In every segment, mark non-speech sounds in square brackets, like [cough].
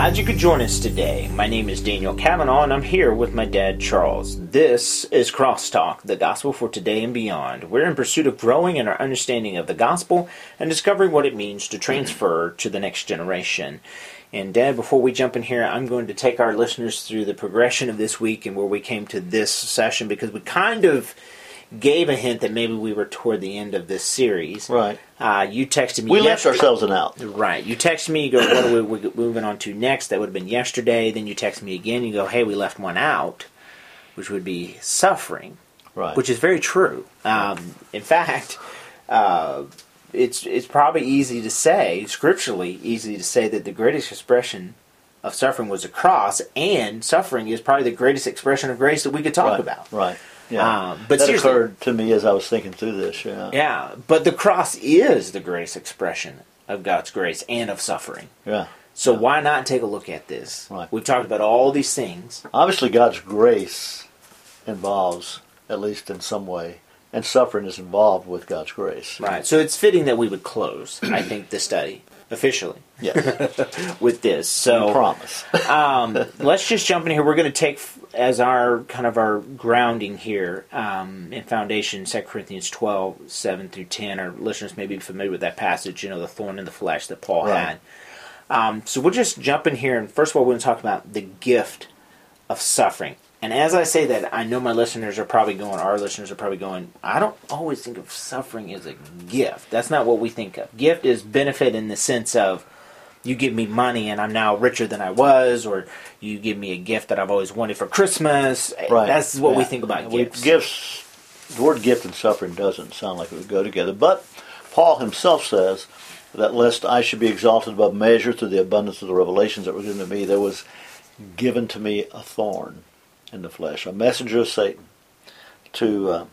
Glad you could join us today. My name is Daniel Kavanaugh, and I'm here with my dad, Charles. This is Crosstalk, the gospel for today and beyond. We're in pursuit of growing in our understanding of the gospel and discovering what it means to transfer to the next generation. And, Dad, before we jump in here, I'm going to take our listeners through the progression of this week and where we came to this session because we kind of gave a hint that maybe we were toward the end of this series. Right. Uh, you texted me. We left ourselves an out. Right. You text me, you go, what are we we moving on to next? That would have been yesterday. Then you text me again, you go, hey, we left one out, which would be suffering, Right. which is very true. Um, in fact, uh, it's, it's probably easy to say, scripturally easy to say, that the greatest expression of suffering was the cross, and suffering is probably the greatest expression of grace that we could talk right. about. Right. Yeah. Um, but that occurred to me as I was thinking through this. Yeah. Yeah, but the cross is the greatest expression of God's grace and of suffering. Yeah. So why not take a look at this? Right. We've talked about all these things. Obviously, God's grace involves, at least in some way, and suffering is involved with God's grace. Right. So it's fitting that we would close, I think, the study officially Yes. [laughs] with this. So Promise. [laughs] um, let's just jump in here. We're going to take as our kind of our grounding here um, in foundation 2 Corinthians 12, 7 through 10. Our listeners may be familiar with that passage, you know, the thorn in the flesh that Paul Right. had. Um, so we'll just jump in here. And first of all, we're going to talk about the gift of suffering. And as I say that, I know my listeners are probably going, our listeners are probably going, I don't always think of suffering as a gift. That's not what we think of. Gift is benefit in the sense of you give me money and I'm now richer than I was, or you give me a gift that I've always wanted for Christmas. Right. That's what we think about We- gifts. Gifts. The word gift and suffering doesn't sound like it would go together. But Paul himself says that lest I should be exalted above measure through the abundance of the revelations that were given to me, there was given to me a thorn in the flesh, a messenger of Satan, to uh,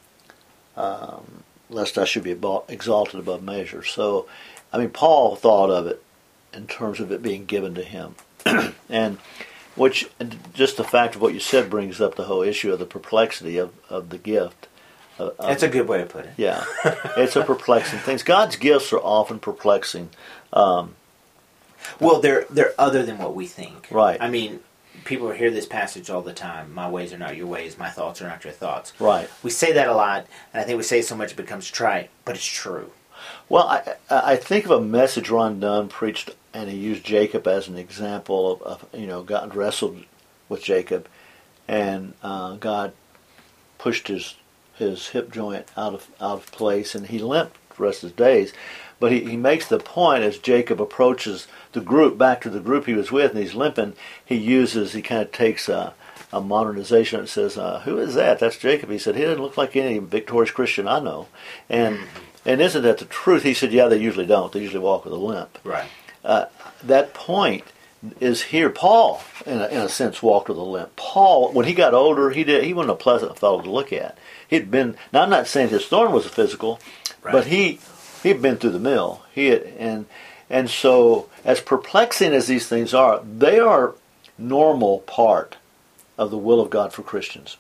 um, lest I should be exalted above measure. So, I mean, Paul thought of it in terms of it being given to him, [clears throat] and which just the fact of what you said brings up the whole issue of the perplexity of, of the gift. Uh, That's a good way to put it. yeah, [laughs] it's a perplexing thing. God's gifts are often perplexing. Um, Well, they're they're other than what we think. Right. I mean, people hear this passage all the time. My ways are not your ways. My thoughts are not your thoughts. right. We say that a lot, and I think we say so much it becomes trite, but it's true. Well, I, I think of a message Ron Dunn preached, and he used Jacob as an example of, of you know God wrestled with Jacob, and uh, God pushed his his hip joint out of out of place, and he limped the rest of his days. But he, he makes the point as Jacob approaches the group back to the group he was with, and he's limping. He uses he kind of takes a, a modernization and says, uh, "Who is that? That's Jacob." He said, "He doesn't look like any victorious Christian I know." And and isn't that the truth? He said, "Yeah, they usually don't. They usually walk with a limp." Right. that point is here. Paul, in a, in a sense, walked with a limp. Paul, when he got older, he did. He wasn't a pleasant fellow to look at. He'd been. Now, I'm not saying his thorn was a physical, Right. but he he'd been through the mill. He had, and and so as perplexing as these things are, they are normal part of the will of God for Christians.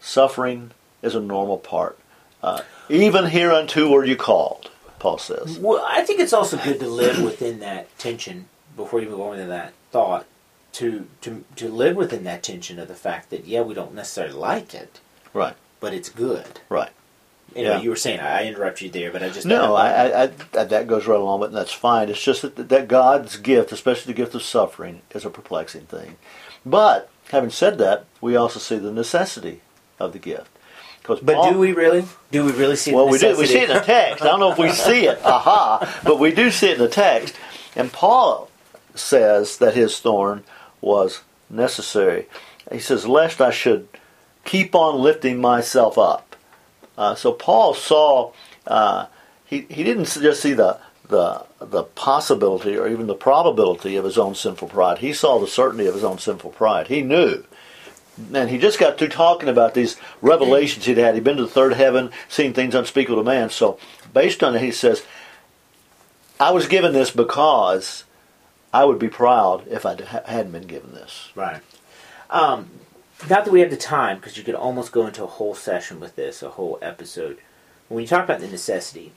Suffering is a normal part. Uh, even hereunto were you called, Paul says. Well, I think it's also good to live within that tension before you go into that thought. To, to to live within that tension of the fact that yeah we don't necessarily like it Right, but it's good right. You know Yeah. you were saying I, interrupt you there but I just No, I, I, I, that goes right along with and that's fine. It's just that, that God's gift, especially the gift of suffering, is a perplexing thing. But having said that, we also see the necessity of the gift. Because but do we really do we really see Well, the we do. We see it in the text. I don't know if we see it, [laughs] aha, but we do see it in the text. And Paul says that his thorn was necessary. He says, "Lest I should keep on lifting myself up." Uh, so Paul saw. Uh, he he didn't just see the the the possibility or even the probability of his own sinful pride. He saw the certainty of his own sinful pride. He knew and he just got through talking about these revelations he'd had. He'd been to the third heaven, seen things unspeakable to man. So, based on it, he says, I was given this because I would be proud if I hadn't been given this. Right. Um, not that we have the time, because you could almost go into a whole session with this, a whole episode. When you talk about the necessity,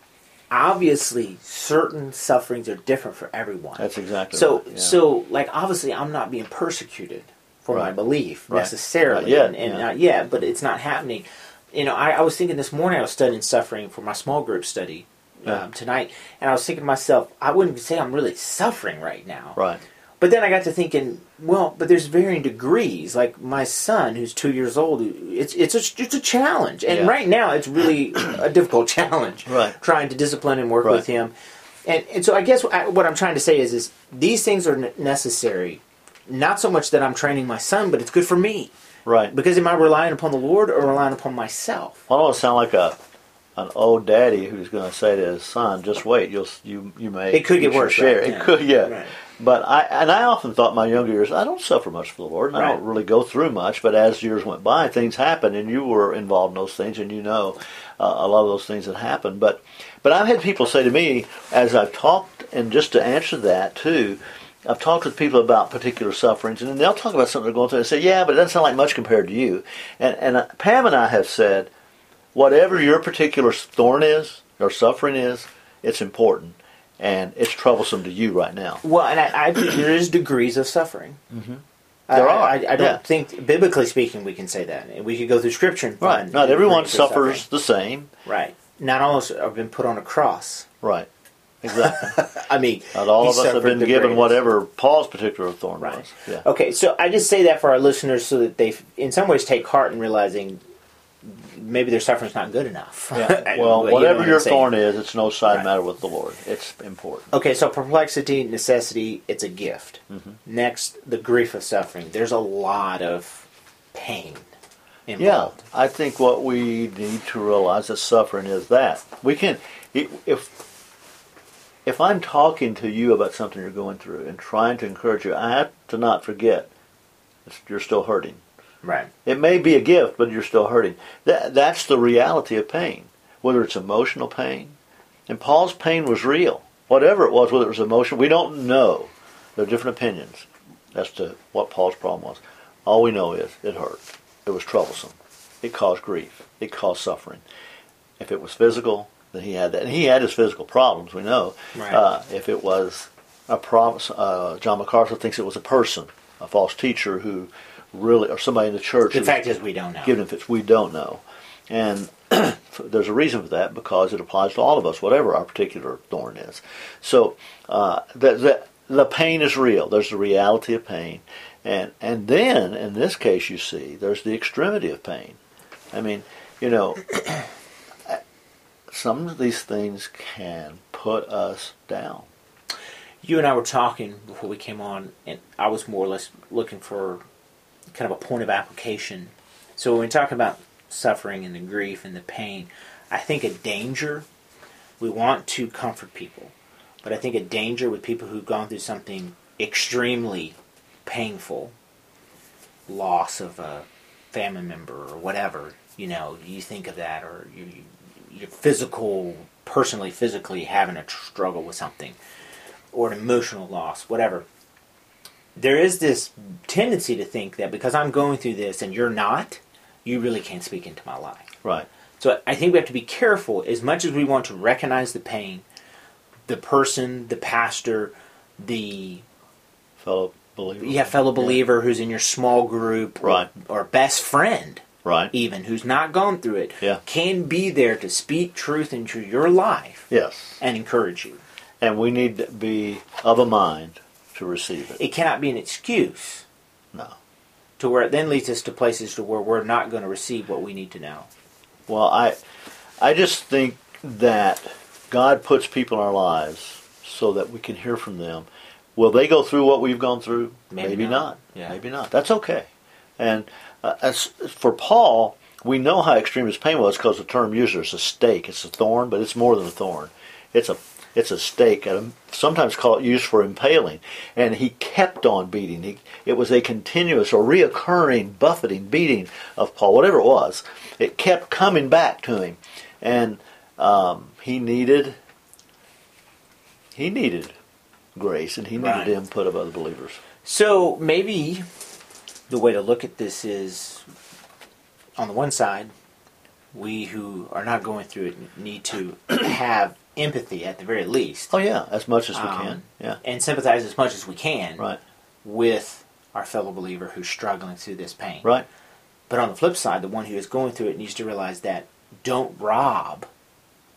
obviously certain sufferings are different for everyone. That's exactly so. right, yeah. So, like, obviously, I'm not being persecuted for my belief Right. necessarily, Not yet, and, and yeah. not yet, but it's not happening. You know, I, I was thinking this morning. I was studying suffering for my small group study Yeah. um, tonight, and I was thinking to myself, I wouldn't say I'm really suffering right now. right. But then I got to thinking, well, but there's varying degrees. Like my son, who's two years old, it's it's a it's a challenge, and Yeah. right now it's really [clears throat] a difficult [laughs] challenge. Right. Trying to discipline and work Right. with him, and and so I guess what I'm trying to say is is these things are necessary. Not so much that I'm training my son, but it's good for me Right. because am I relying upon the Lord or relying upon myself? I don't sound like a an old daddy who's going to say to his son, "Just wait, you'll you you may." It could get worse, Share. right? It Yeah. could, yeah. Right. But I and I often thought my younger years I don't suffer much for the Lord. And I don't really go through much. But as years went by, things happened, and you were involved in those things, and you know uh, a lot of those things that happened. But but I've had people say to me as I've talked, and just to answer that too. I've talked with people about particular sufferings, and then they'll talk about something they're going through and say, "Yeah, but it doesn't sound like much compared to you." And and uh, Pam and I have said, whatever your particular thorn is or suffering is, it's important and it's troublesome to you right now. Well, and I, I think there is degrees of suffering. Mm-hmm. There I, are, I, I don't yeah. think, biblically speaking, we can say that. And we could go through Scripture and find Not everyone suffers suffering. the same. Right. Not all of us have been put on a cross. Right. Exactly. [laughs] I mean, Not all of us have been given greatest. whatever Paul's particular thorn Right. was. Yeah. Okay, so I just say that for our listeners so that they, in some ways, take heart in realizing maybe their suffering's not good enough. Yeah. [laughs] Well, know whatever what your thorn is, it's no side Right. matter with the Lord. It's important. Okay, so perplexity, necessity, it's a gift. Mm-hmm. Next, the grief of suffering. There's a lot of pain Yeah. I think what we need to realize that suffering is that we can if if I'm talking to you about something you're going through and trying to encourage you, I have to not forget you're still hurting. Right. It may be a gift, but you're still hurting. That that's the reality of pain, whether it's emotional pain. And Paul's pain was real, whatever it was, whether it was emotional. We don't know. There are different opinions as to what Paul's problem was. All we know is it hurt. It was troublesome. It caused grief. It caused suffering. If it was physical, then he had that. And he had his physical problems, we know. Right. Uh, if it was a problem, uh, John MacArthur thinks it was a person, a false teacher who really, or somebody in the church. The fact is, we don't know. given fits we don't know. And [clears throat] there's a reason for that because it applies to all of us whatever our particular thorn is. So uh, the, the, the pain is real. There's the reality of pain. And and then in this case you see there's the extremity of pain. I mean you know [clears throat] some of these things can put us down. You and I were talking before we came on, and I was more or less looking for kind of a point of application. So when we talk about suffering and the grief and the pain, I think a danger, we want to comfort people, but I think a danger with people who've gone through something extremely painful, loss of a family member or whatever, you know, you think of that, or you, you're physical, personally, physically having a tr- struggle with something or an emotional loss, whatever. There is this tendency to think that because I'm going through this and you're not, you really can't speak into my life. right So I think we have to be careful as much as we want to recognize the pain, the person, the pastor, the fellow believer yeah, fellow believer who's in your small group or, Right. or best friend right even who's not gone through it Yeah. can be there to speak truth into your life yes and encourage you. and we need to be of a mind to receive it It cannot be an excuse. no to where it then leads us to places to where we're not going to receive what we need to know. Well, I, I just think that God puts people in our lives so that we can hear from them. Will they go through what we've gone through? Maybe not. not. Yeah. Maybe not. That's okay. And uh, as for Paul, we know how extreme his pain was because the term used is a stake. It's a thorn, but it's more than a thorn. It's a it's a stake, and sometimes called used for impaling. And he kept on beating. He, it was a continuous or reoccurring buffeting, beating of Paul, whatever it was. It kept coming back to him, and um, he needed he needed grace, and he needed Right. input of other believers. So maybe the way to look at this is on the one side, we who are not going through it need to [clears throat] have empathy at the very least. Oh yeah, as much as we Um, can. Yeah. And sympathize as much as we can Right. with our fellow believer who's struggling through this pain. Right. But on the flip side, the one who is going through it needs to realize that don't rob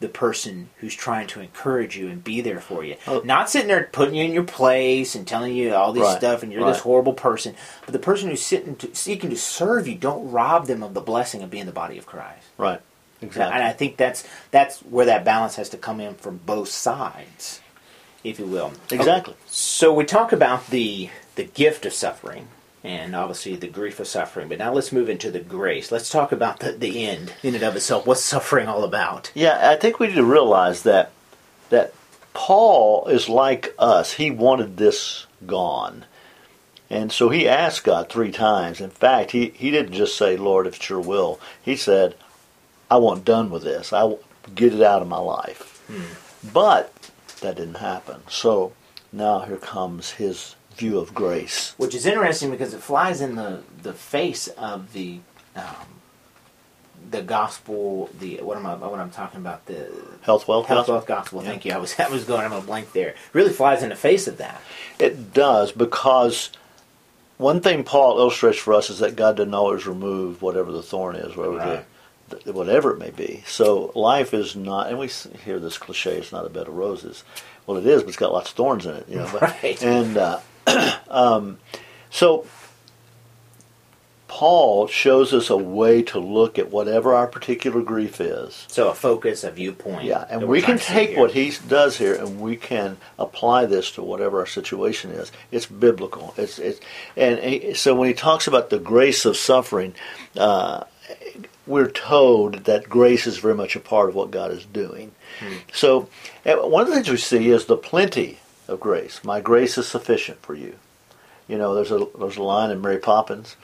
the person who's trying to encourage you and be there for you. Oh. Not sitting there putting you in your place and telling you all this Right, stuff and you're this horrible person. But the person who's sitting to, seeking to serve you, don't rob them of the blessing of being the body of Christ. Right. Exactly. And I think that's that's where that balance has to come in from both sides, if you will. Exactly. So we talk about the the gift of suffering and obviously the grief of suffering, but now let's move into the grace. Let's talk about the, the end in and of itself. What's suffering all about? Yeah, I think we need to realize that that Paul is like us. He wanted this gone. And so he asked God three times. In fact, he, he didn't just say, Lord, if it's your will. He said, I want done with this. I get it out of my life. Hmm. But that didn't happen. So now here comes his view of grace. Which is interesting because it flies in the, the face of the um, the gospel. The what am I what I'm talking about the Health, wealth, health gospel? wealth gospel. Yeah. Thank you. I was [laughs] I was going. I'm a blank there. Really flies in the face of that. It does because one thing Paul illustrates for us is that God doesn't always remove whatever the thorn is, whatever Right. the, the, whatever it may be. So life is not, and we hear this cliche: "It's not a bed of roses." Well, it is, but it's got lots of thorns in it. You know, but, [laughs] Right. And uh, [clears throat] um, so Paul shows us a way to look at whatever our particular grief is. So a focus, a viewpoint. Yeah, and we can trying to see take what he does here and we can apply this to whatever our situation is. It's biblical. It's it's and he- so when he talks about the grace of suffering, uh, we're told that grace is very much a part of what God is doing. So uh, one of the things we see is the plenty of grace. My grace is sufficient for you. You know, there's a there's a line in Mary Poppins.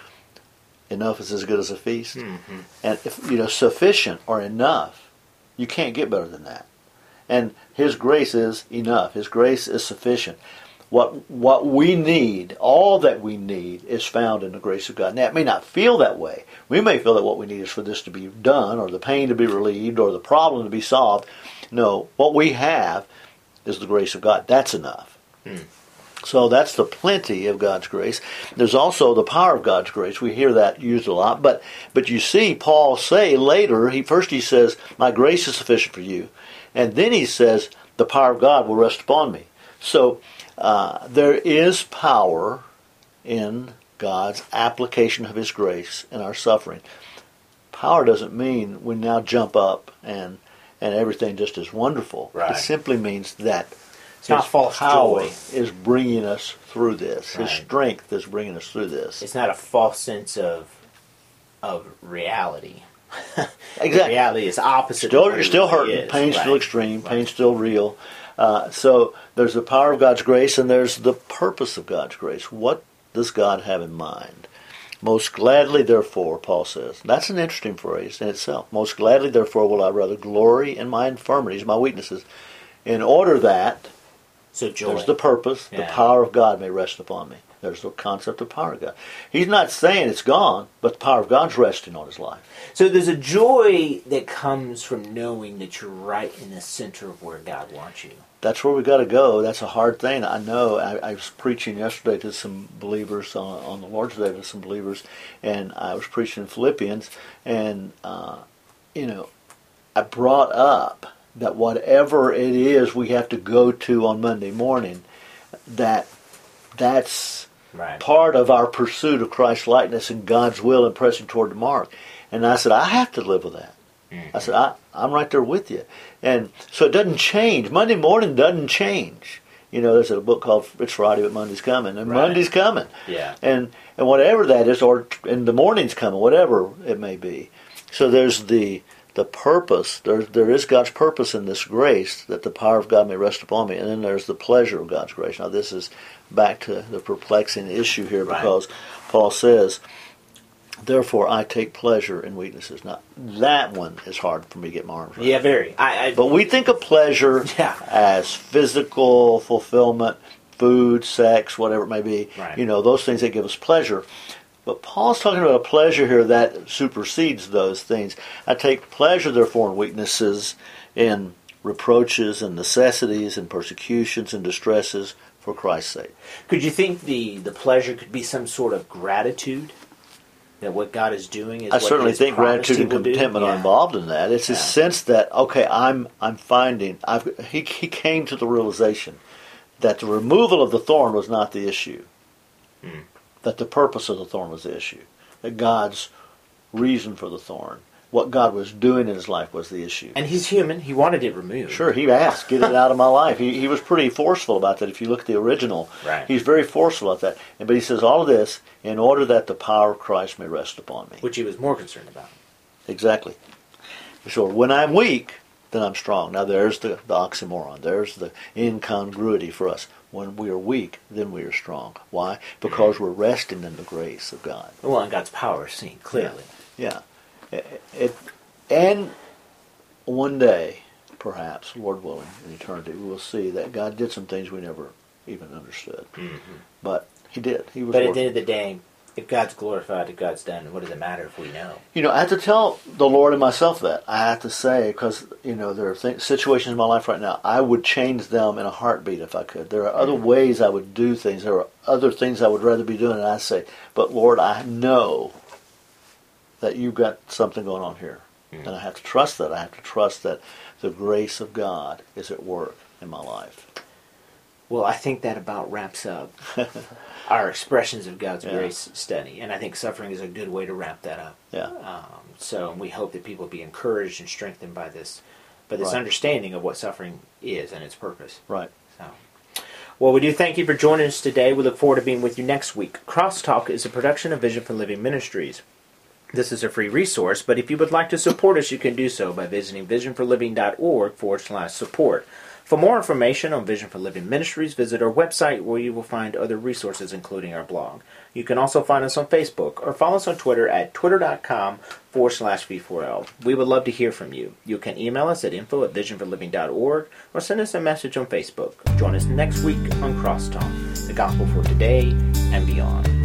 Enough is as good as a feast. Mm-hmm. And if you know sufficient or enough, you can't get better than that. And His grace is enough. His grace is sufficient. What what we need, all that we need, is found in the grace of God. Now it may not feel that way. We may feel that what we need is for this to be done, or the pain to be relieved, or the problem to be solved. No, what we have is the grace of God. That's enough. So that's the plenty of God's grace. There's also the power of God's grace. We hear that used a lot, but but you see Paul say later. He first he says, "My grace is sufficient for you," and then he says, "The power of God will rest upon me." So uh, there is power in God's application of His grace in our suffering. Power doesn't mean we now jump up and and everything just is wonderful. Right. It simply means that It's not his false power joy. is bringing us through this. His strength is bringing us through this. It's not a false sense of of reality. [laughs] Exactly. reality is opposite. Still, you're still really hurting. is. Pain's still extreme. Right. Pain's still real. Uh, so there's the power of God's grace, and there's the purpose of God's grace. What does God have in mind? Most gladly, therefore, Paul says. That's an interesting phrase in itself. Most gladly, therefore, will I rather glory in my infirmities, my weaknesses, in order that So. There's the purpose. The power of God may rest upon me. There's the concept of power of God. He's not saying it's gone, but the power of God's resting on his life. So there's a joy that comes from knowing that you're right in the center of where God wants you. That's where we got to go. That's a hard thing. I know. I, I was preaching yesterday to some believers on, on the Lord's Day to some believers, and I was preaching in Philippians, and uh, you know, I brought up that whatever it is we have to go to on Monday morning, that that's Right. part of our pursuit of Christ's likeness and God's will and pressing toward the mark. And I said, I have to live with that. I said, I, I'm right there with you. And so it doesn't change. Monday morning doesn't change. You know, there's a book called It's Friday, but Monday's coming. And Right. Monday's coming. Yeah. And, and whatever that is, or in the morning's coming, whatever it may be. So there's the the purpose. There, there is God's purpose in this grace that the power of God may rest upon me. And then there's the pleasure of God's grace. Now, this is back to the perplexing issue here Right. because Paul says, Therefore, I take pleasure in weaknesses. Now, that one is hard for me to get my arms around. Yeah, very. I, I But we think of pleasure [laughs] Yeah. as physical fulfillment, food, sex, whatever it may be. Right. You know, those things that give us pleasure. But Paul's talking about a pleasure here that supersedes those things. I take pleasure, therefore, in weaknesses, in reproaches and necessities and persecutions and distresses for Christ's sake. Could you think the, the pleasure could be some sort of gratitude? That what God is doing is I certainly think gratitude and contentment are involved in that. It's a sense that okay, I'm I'm finding I've he he came to the realization that the removal of the thorn was not the issue. Hmm. That the purpose of the thorn was the issue. That God's reason for the thorn, what God was doing in his life was the issue. And he's human. He wanted it removed. Sure, he asked, get it out of my life. He, he was pretty forceful about that. If you look at the original, Right. he's very forceful about that. And, but he says all of this in order that the power of Christ may rest upon me. Which he was more concerned about. Exactly. So when I'm weak, then I'm strong. Now there's the, the oxymoron. There's the incongruity for us. When we are weak, then we are strong. Why? Because we're resting in the grace of God. Well, and God's power is seen clearly. Yeah. It, it, and one day, perhaps, Lord willing, in eternity, we will see that God did some things we never even understood. Mm-hmm. But He did. He was But at the end of the day, if God's glorified, if God's done, what does it matter if we know? You know, I have to tell the Lord and myself that. I have to say, because, you know, there are th- situations in my life right now, I would change them in a heartbeat if I could. There are other ways I would do things. There are other things I would rather be doing. And I say, but Lord, I know that you've got something going on here. Mm. And I have to trust that. I have to trust that the grace of God is at work in my life. Well, I think that about wraps up [laughs] our expressions of God's Yeah. grace study, and I think suffering is a good way to wrap that up. Yeah. Um, so we hope that people be encouraged and strengthened by this, by this Right. understanding of what suffering is and its purpose. Right. So, well, we do thank you for joining us today. We look forward to being with you next week. Crosstalk is a production of Vision for Living Ministries. This is a free resource, but if you would like to support us, you can do so by visiting visionforliving.org forward slash support. For more information on Vision for Living Ministries, visit our website where you will find other resources, including our blog. You can also find us on Facebook or follow us on Twitter at twitter.com forward slash V4L. We would love to hear from you. You can email us at info at visionforliving.org or send us a message on Facebook. Join us next week on Crosstalk, the gospel for today and beyond.